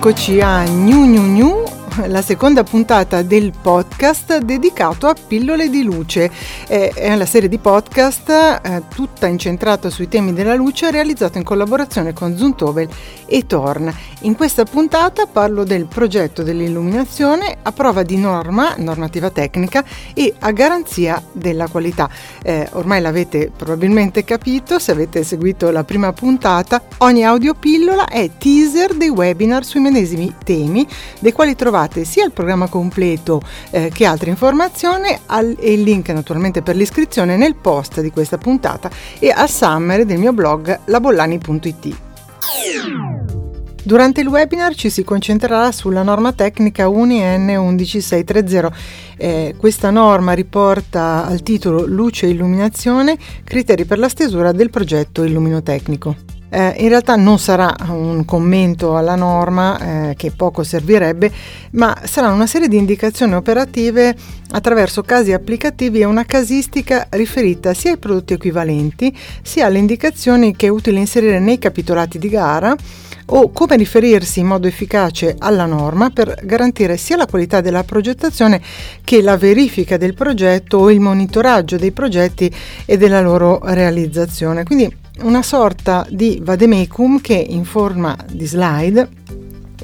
Coachia New New New. la seconda puntata del podcast dedicato a pillole di luce. È una serie di podcast eh, tutta incentrata sui temi della luce realizzata in collaborazione con Zuntovel e Torn. In questa puntata parlo del progetto dell'illuminazione a prova di norma, normativa tecnica e a garanzia della qualità. Eh, ormai l'avete probabilmente capito se avete seguito la prima puntata. Ogni audiopillola è teaser dei webinar sui medesimi temi, dei quali trovate trovate sia il programma completo eh, che altre informazioni al, e il link naturalmente per l'iscrizione nel post di questa puntata e al summary del mio blog labollani.it. Durante il webinar ci si concentrerà sulla norma tecnica UNI-N 11630. Eh, questa norma riporta al titolo Luce e illuminazione, criteri per la stesura del progetto illuminotecnico. Eh, in realtà non sarà un commento alla norma eh, che poco servirebbe, ma sarà una serie di indicazioni operative attraverso casi applicativi e una casistica riferita sia ai prodotti equivalenti sia alle indicazioni che è utile inserire nei capitolati di gara o come riferirsi in modo efficace alla norma per garantire sia la qualità della progettazione che la verifica del progetto o il monitoraggio dei progetti e della loro realizzazione. Quindi una sorta di vademecum che in forma di slide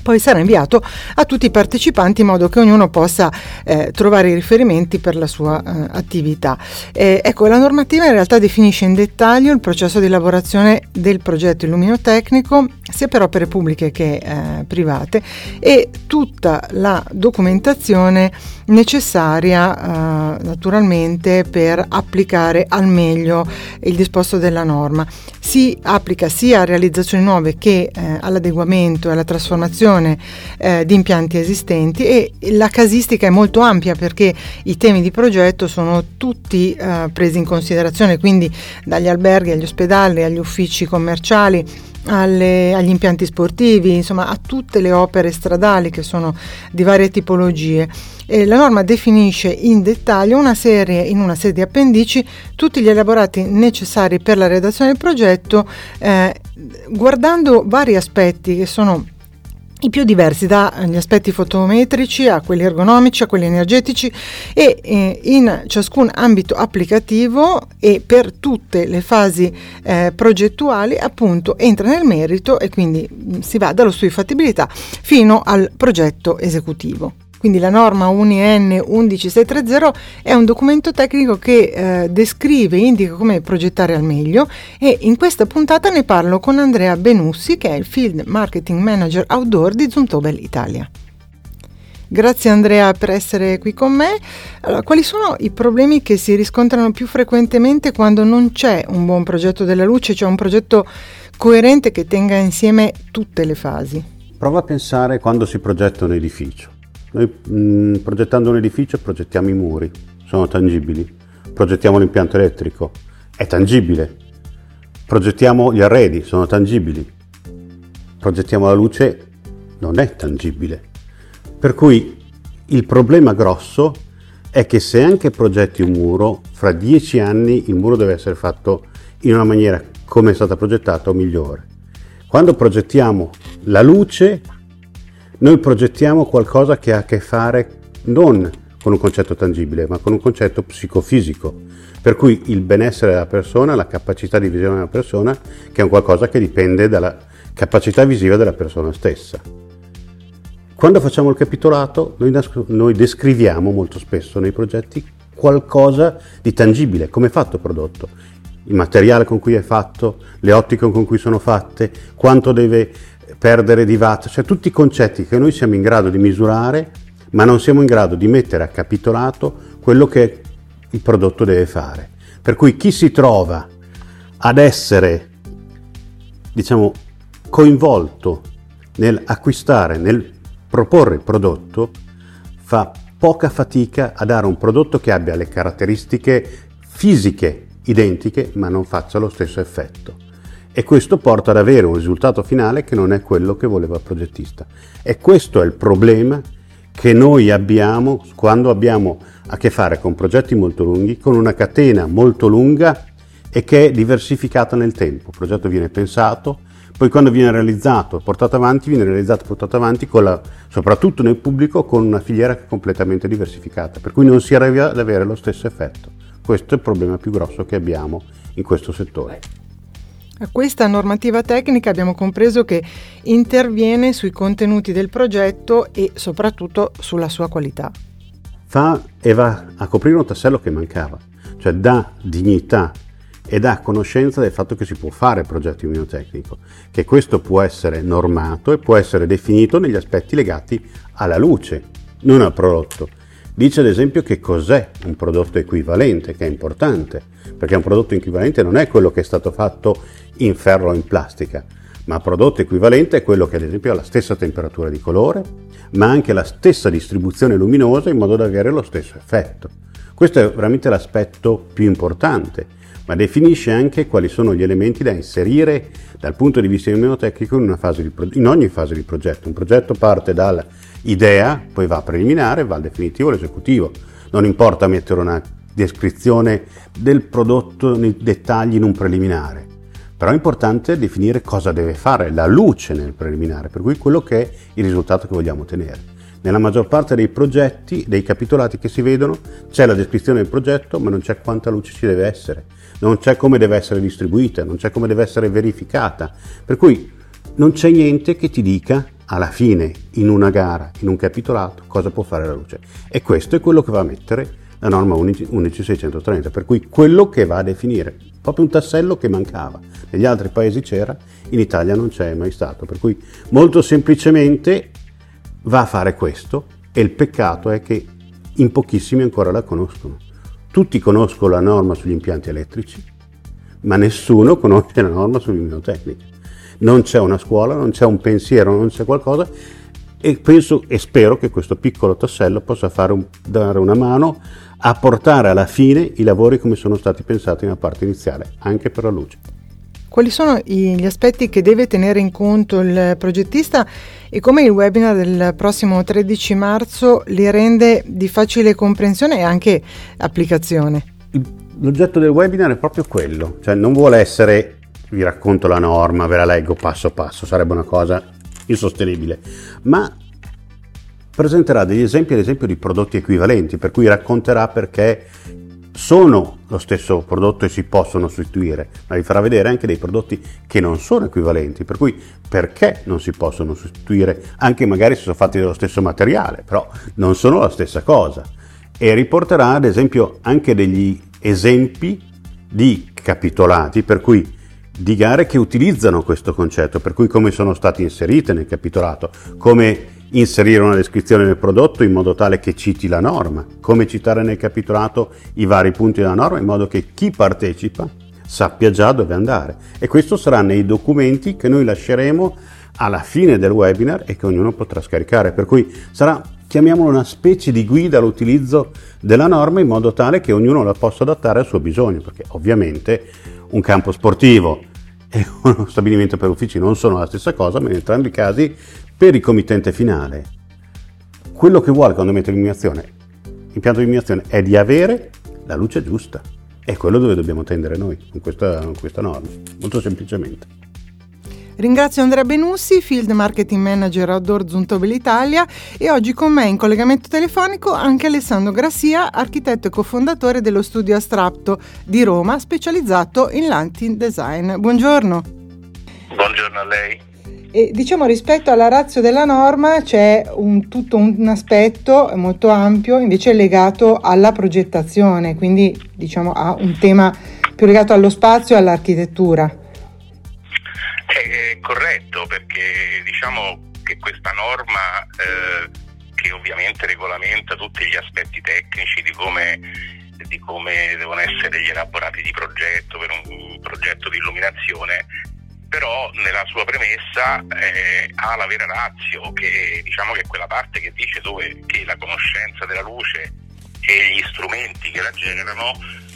poi sarà inviato a tutti i partecipanti in modo che ognuno possa eh, trovare i riferimenti per la sua eh, attività. Eh, ecco, la normativa in realtà definisce in dettaglio il processo di elaborazione del progetto illuminotecnico sia per opere pubbliche che eh, private e tutta la documentazione necessaria eh, naturalmente per applicare al meglio il disposto della norma. Si applica sia a realizzazioni nuove che eh, all'adeguamento e alla trasformazione gestione eh, di impianti esistenti e la casistica è molto ampia perché i temi di progetto sono tutti eh, presi in considerazione, quindi dagli alberghi agli ospedali, agli uffici commerciali, alle, agli impianti sportivi, insomma a tutte le opere stradali che sono di varie tipologie. E la norma definisce in dettaglio una serie, in una serie di appendici tutti gli elaborati necessari per la redazione del progetto, eh, guardando vari aspetti che sono i più diversi, dagli aspetti fotometrici a quelli ergonomici a quelli energetici e eh, in ciascun ambito applicativo e per tutte le fasi eh, progettuali appunto entra nel merito e quindi mh, si va dallo studio di fattibilità fino al progetto esecutivo. Quindi la norma UNI-N 11630 è un documento tecnico che eh, descrive e indica come progettare al meglio e in questa puntata ne parlo con Andrea Benussi che è il Field Marketing Manager Outdoor di Zuntobel Italia. Grazie Andrea per essere qui con me. Allora, quali sono i problemi che si riscontrano più frequentemente quando non c'è un buon progetto della luce, cioè un progetto coerente che tenga insieme tutte le fasi? Prova a pensare quando si progetta un edificio noi mh, mm, progettando un edificio progettiamo i muri, sono tangibili. Progettiamo l'impianto elettrico, è tangibile. Progettiamo gli arredi, sono tangibili. Progettiamo la luce, non è tangibile. Per cui il problema grosso è che se anche progetti un muro, fra dieci anni il muro deve essere fatto in una maniera come è stata progettata o migliore. Quando progettiamo la luce noi progettiamo qualcosa che ha a che fare non con un concetto tangibile, ma con un concetto psicofisico, per cui il benessere della persona, la capacità di visione della persona, che è un qualcosa che dipende dalla capacità visiva della persona stessa. Quando facciamo il capitolato, noi, noi descriviamo molto spesso nei progetti qualcosa di tangibile, come è fatto il prodotto, il materiale con cui è fatto, le ottiche con cui sono fatte, quanto deve perdere di watt, cioè tutti i concetti che noi siamo in grado di misurare, ma non siamo in grado di mettere a capitolato quello che il prodotto deve fare. Per cui chi si trova ad essere, diciamo, coinvolto nel acquistare, nel proporre il prodotto, fa poca fatica a dare un prodotto che abbia le caratteristiche fisiche identiche, ma non faccia lo stesso effetto e questo porta ad avere un risultato finale che non è quello che voleva il progettista. E questo è il problema che noi abbiamo quando abbiamo a che fare con progetti molto lunghi, con una catena molto lunga e che è diversificata nel tempo. Il progetto viene pensato, Poi quando viene realizzato, portato avanti, viene realizzato e portato avanti la, soprattutto nel pubblico con una filiera completamente diversificata, per cui non si arriva ad avere lo stesso effetto. Questo è il problema più grosso che abbiamo in questo settore. A questa normativa tecnica abbiamo compreso che interviene sui contenuti del progetto e soprattutto sulla sua qualità. Fa e va a coprire un tassello che mancava, cioè dà dignità e dà conoscenza del fatto che si può fare progetto immunotecnico, che questo può essere normato e può essere definito negli aspetti legati alla luce, non al prodotto. Dice ad esempio che cos'è un prodotto equivalente, che è importante, perché un prodotto equivalente non è quello che è stato fatto in ferro o in plastica, ma prodotto equivalente è quello che ad esempio ha la stessa temperatura di colore, ma anche la stessa distribuzione luminosa in modo da avere lo stesso effetto. Questo è veramente l'aspetto più importante ma definisce anche quali sono gli elementi da inserire dal punto di vista immunotecnico in, pro- in ogni fase di progetto. Un progetto parte dall'idea, poi va a preliminare, va al definitivo, all'esecutivo. Non importa mettere una descrizione del prodotto nei dettagli in un preliminare, però è importante definire cosa deve fare la luce nel preliminare, per cui quello che è il risultato che vogliamo ottenere. Nella maggior parte dei progetti, dei capitolati che si vedono, c'è la descrizione del progetto, ma non c'è quanta luce ci deve essere non c'è come deve essere distribuita, non c'è come deve essere verificata. Per cui non c'è niente che ti dica alla fine, in una gara, in un capitolato, cosa può fare la luce. E questo è quello che va a mettere la norma 11630, per cui quello che va a definire, proprio un tassello che mancava. Negli altri paesi c'era, in Italia non c'è mai stato, per cui molto semplicemente va a fare questo e il peccato è che in pochissimi ancora la conoscono. Tutti conoscono la norma sugli impianti elettrici, ma nessuno conosce la norma sull'immunotecnica. Non c'è una scuola, non c'è un pensiero, non c'è qualcosa e penso e spero che questo piccolo tassello possa un, dare una mano a portare alla fine i lavori come sono stati pensati nella parte iniziale, anche per la luce. Quali sono gli aspetti che deve tenere in conto il progettista e come il webinar del prossimo 13 marzo li rende di facile comprensione e anche applicazione? L'oggetto del webinar è proprio quello, cioè non vuole essere vi racconto la norma, ve la leggo passo passo, sarebbe una cosa insostenibile, ma presenterà degli esempi ad esempio di prodotti equivalenti, per cui racconterà perché sono lo stesso prodotto e si possono sostituire, ma vi farà vedere anche dei prodotti che non sono equivalenti, per cui perché non si possono sostituire, anche magari se sono fatti dello stesso materiale, però non sono la stessa cosa. E riporterà ad esempio anche degli esempi di capitolati, per cui di gare che utilizzano questo concetto, per cui come sono state inserite nel capitolato, come inserire una descrizione del prodotto in modo tale che citi la norma, come citare nel capitolato i vari punti della norma in modo che chi partecipa sappia già dove andare. E questo sarà nei documenti che noi lasceremo alla fine del webinar e che ognuno potrà scaricare, per cui sarà chiamiamolo una specie di guida all'utilizzo della norma in modo tale che ognuno la possa adattare al suo bisogno, perché ovviamente un campo sportivo e uno stabilimento per uffici non sono la stessa cosa, ma in entrambi i casi per il committente finale, quello che vuole quando mette l'illuminazione, l'impianto di illuminazione, è di avere la luce giusta. È quello dove dobbiamo tendere noi con questa, con questa norma, molto semplicemente. Ringrazio Andrea Benussi, Field Marketing Manager Outdoor Zuntobel Italia e oggi con me in collegamento telefonico anche Alessandro Grassia, architetto e cofondatore dello studio Astrapto di Roma, specializzato in lighting design. Buongiorno. Buongiorno a lei. E, diciamo rispetto alla razza della norma c'è un, tutto un aspetto molto ampio invece legato alla progettazione, quindi diciamo a un tema più legato allo spazio e all'architettura. È corretto perché diciamo che questa norma eh, che ovviamente regolamenta tutti gli aspetti tecnici di come, di come devono essere gli elaborati di progetto per un progetto di illuminazione però nella sua premessa eh, ha la vera razio, che diciamo che è quella parte che dice dove, che la conoscenza della luce e gli strumenti che la generano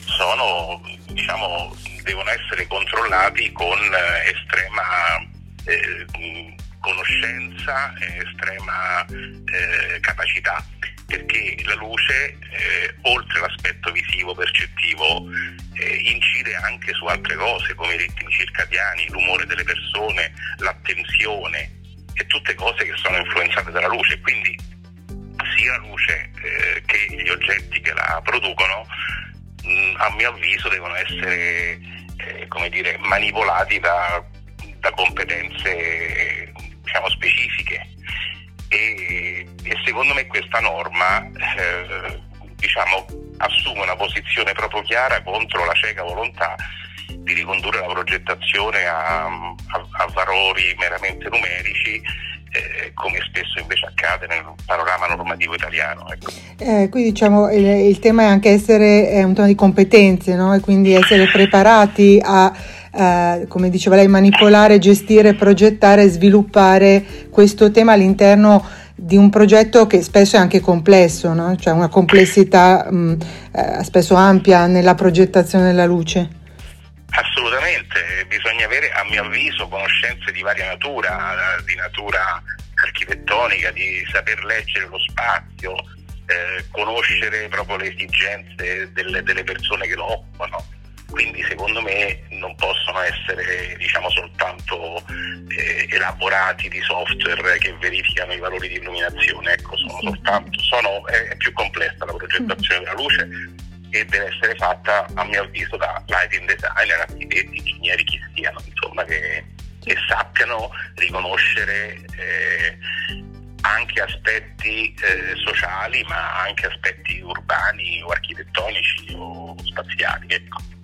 sono, diciamo, devono essere controllati con eh, estrema eh, conoscenza e estrema eh, capacità. perché la luce, eh, oltre all'aspetto visivo percettivo, eh, incide anche su altre cose come i ritmi circadiani, l'umore delle persone, l'attenzione e tutte cose che sono influenzate dalla luce. Quindi sia la luce eh, che gli oggetti che la producono, mh, mm, a mio avviso, devono essere eh, come dire, manipolati da, da competenze diciamo, specifiche. E, e, secondo me questa norma eh, diciamo, assume una posizione proprio chiara contro la cieca volontà di ricondurre la progettazione a, a, a valori meramente numerici eh, come spesso invece accade nel panorama normativo italiano. Ecco. Eh, qui diciamo il, il, tema è anche essere è un tema di competenze no? e quindi essere preparati a eh, come diceva lei, manipolare, gestire, progettare sviluppare questo tema all'interno di un progetto che spesso è anche complesso, no? cioè una complessità mh, eh, spesso ampia nella progettazione della luce. Assolutamente, bisogna avere a mio avviso conoscenze di varia natura, di natura architettonica, di saper leggere lo spazio, eh, conoscere proprio le esigenze delle, delle persone che lo occupano. Quindi secondo me non possono essere diciamo, soltanto eh, elaborati di software che verificano i valori di illuminazione, ecco, sono soltanto, sono, è, è, più complessa la progettazione della luce e deve essere fatta a mio avviso da lighting designer, architetti, ingegneri, chi siano, insomma, che, che sappiano riconoscere eh, anche aspetti eh, sociali ma anche aspetti urbani o architettonici o spaziali. Ecco.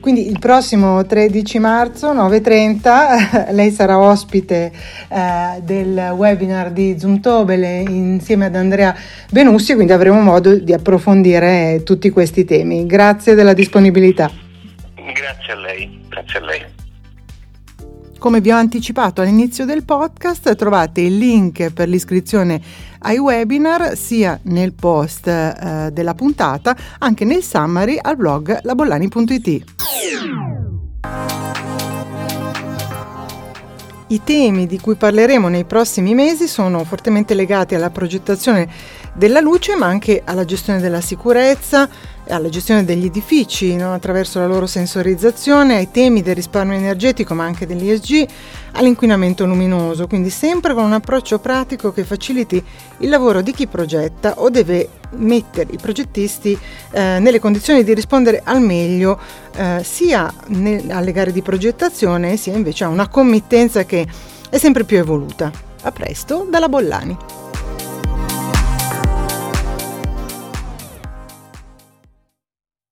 Quindi il prossimo 13 marzo 9.30 lei sarà ospite eh, del webinar di Zoomtobele insieme ad Andrea Benussi, quindi avremo modo di approfondire tutti questi temi. Grazie della disponibilità. Grazie a lei, grazie a lei. Come vi ho anticipato all'inizio del podcast, trovate il link per l'iscrizione ai webinar sia nel post eh, della puntata, anche nel summary al blog labollani.it. I temi di cui parleremo nei prossimi mesi sono fortemente legati alla progettazione della luce, ma anche alla gestione della sicurezza, alla gestione degli edifici no? attraverso la loro sensorizzazione, ai temi del risparmio energetico ma anche dell'ISG, all'inquinamento luminoso, quindi sempre con un approccio pratico che faciliti il lavoro di chi progetta o deve mettere i progettisti eh, nelle condizioni di rispondere al meglio eh, sia ne- alle gare di progettazione sia invece a una committenza che è sempre più evoluta. A presto dalla Bollani.